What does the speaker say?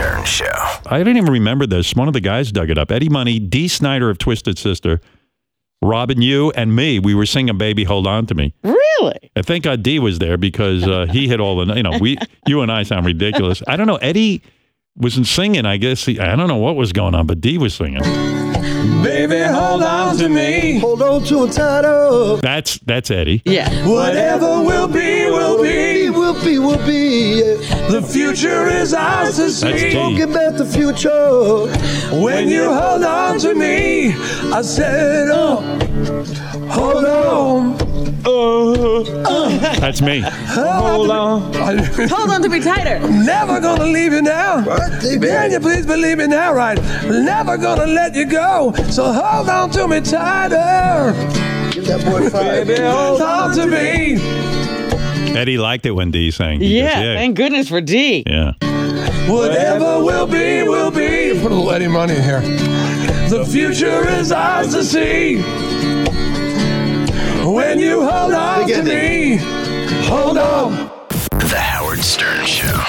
Stern Show. I didn't even remember this. One of the guys dug it up. Eddie Money, Dee Snider of Twisted Sister, Robin, you, and me. We were singing "Baby, Hold On to Me." Really? I think uh, Dee was there because uh, he had all the. You know, we, you and I sound ridiculous. I don't know. Eddie wasn't singing. I guess he, I don't know what was going on, but Dee was singing. Baby, hold on to me. Hold on to a title. That's that's Eddie. Yeah. Whatever will be, will be. Will be, will be. Yeah. The future is ours to That's see. Dee. Talking about the future. When you hold on to me, I said, oh, hold on. oh That's me. Hold on. Hold on to me tighter. Never gonna leave you now. Can you please believe me now, right? Never gonna let you go. So hold on to me tighter. Give that boy five. Baby, hold on to me. Eddie liked it when Dee sang. He Yeah, goes, thank goodness for Dee. yeah. Whatever will be, will be. Put a little Eddie money in here. The future is ours to see. When you hold on to me, hold on. The Howard Stern Show.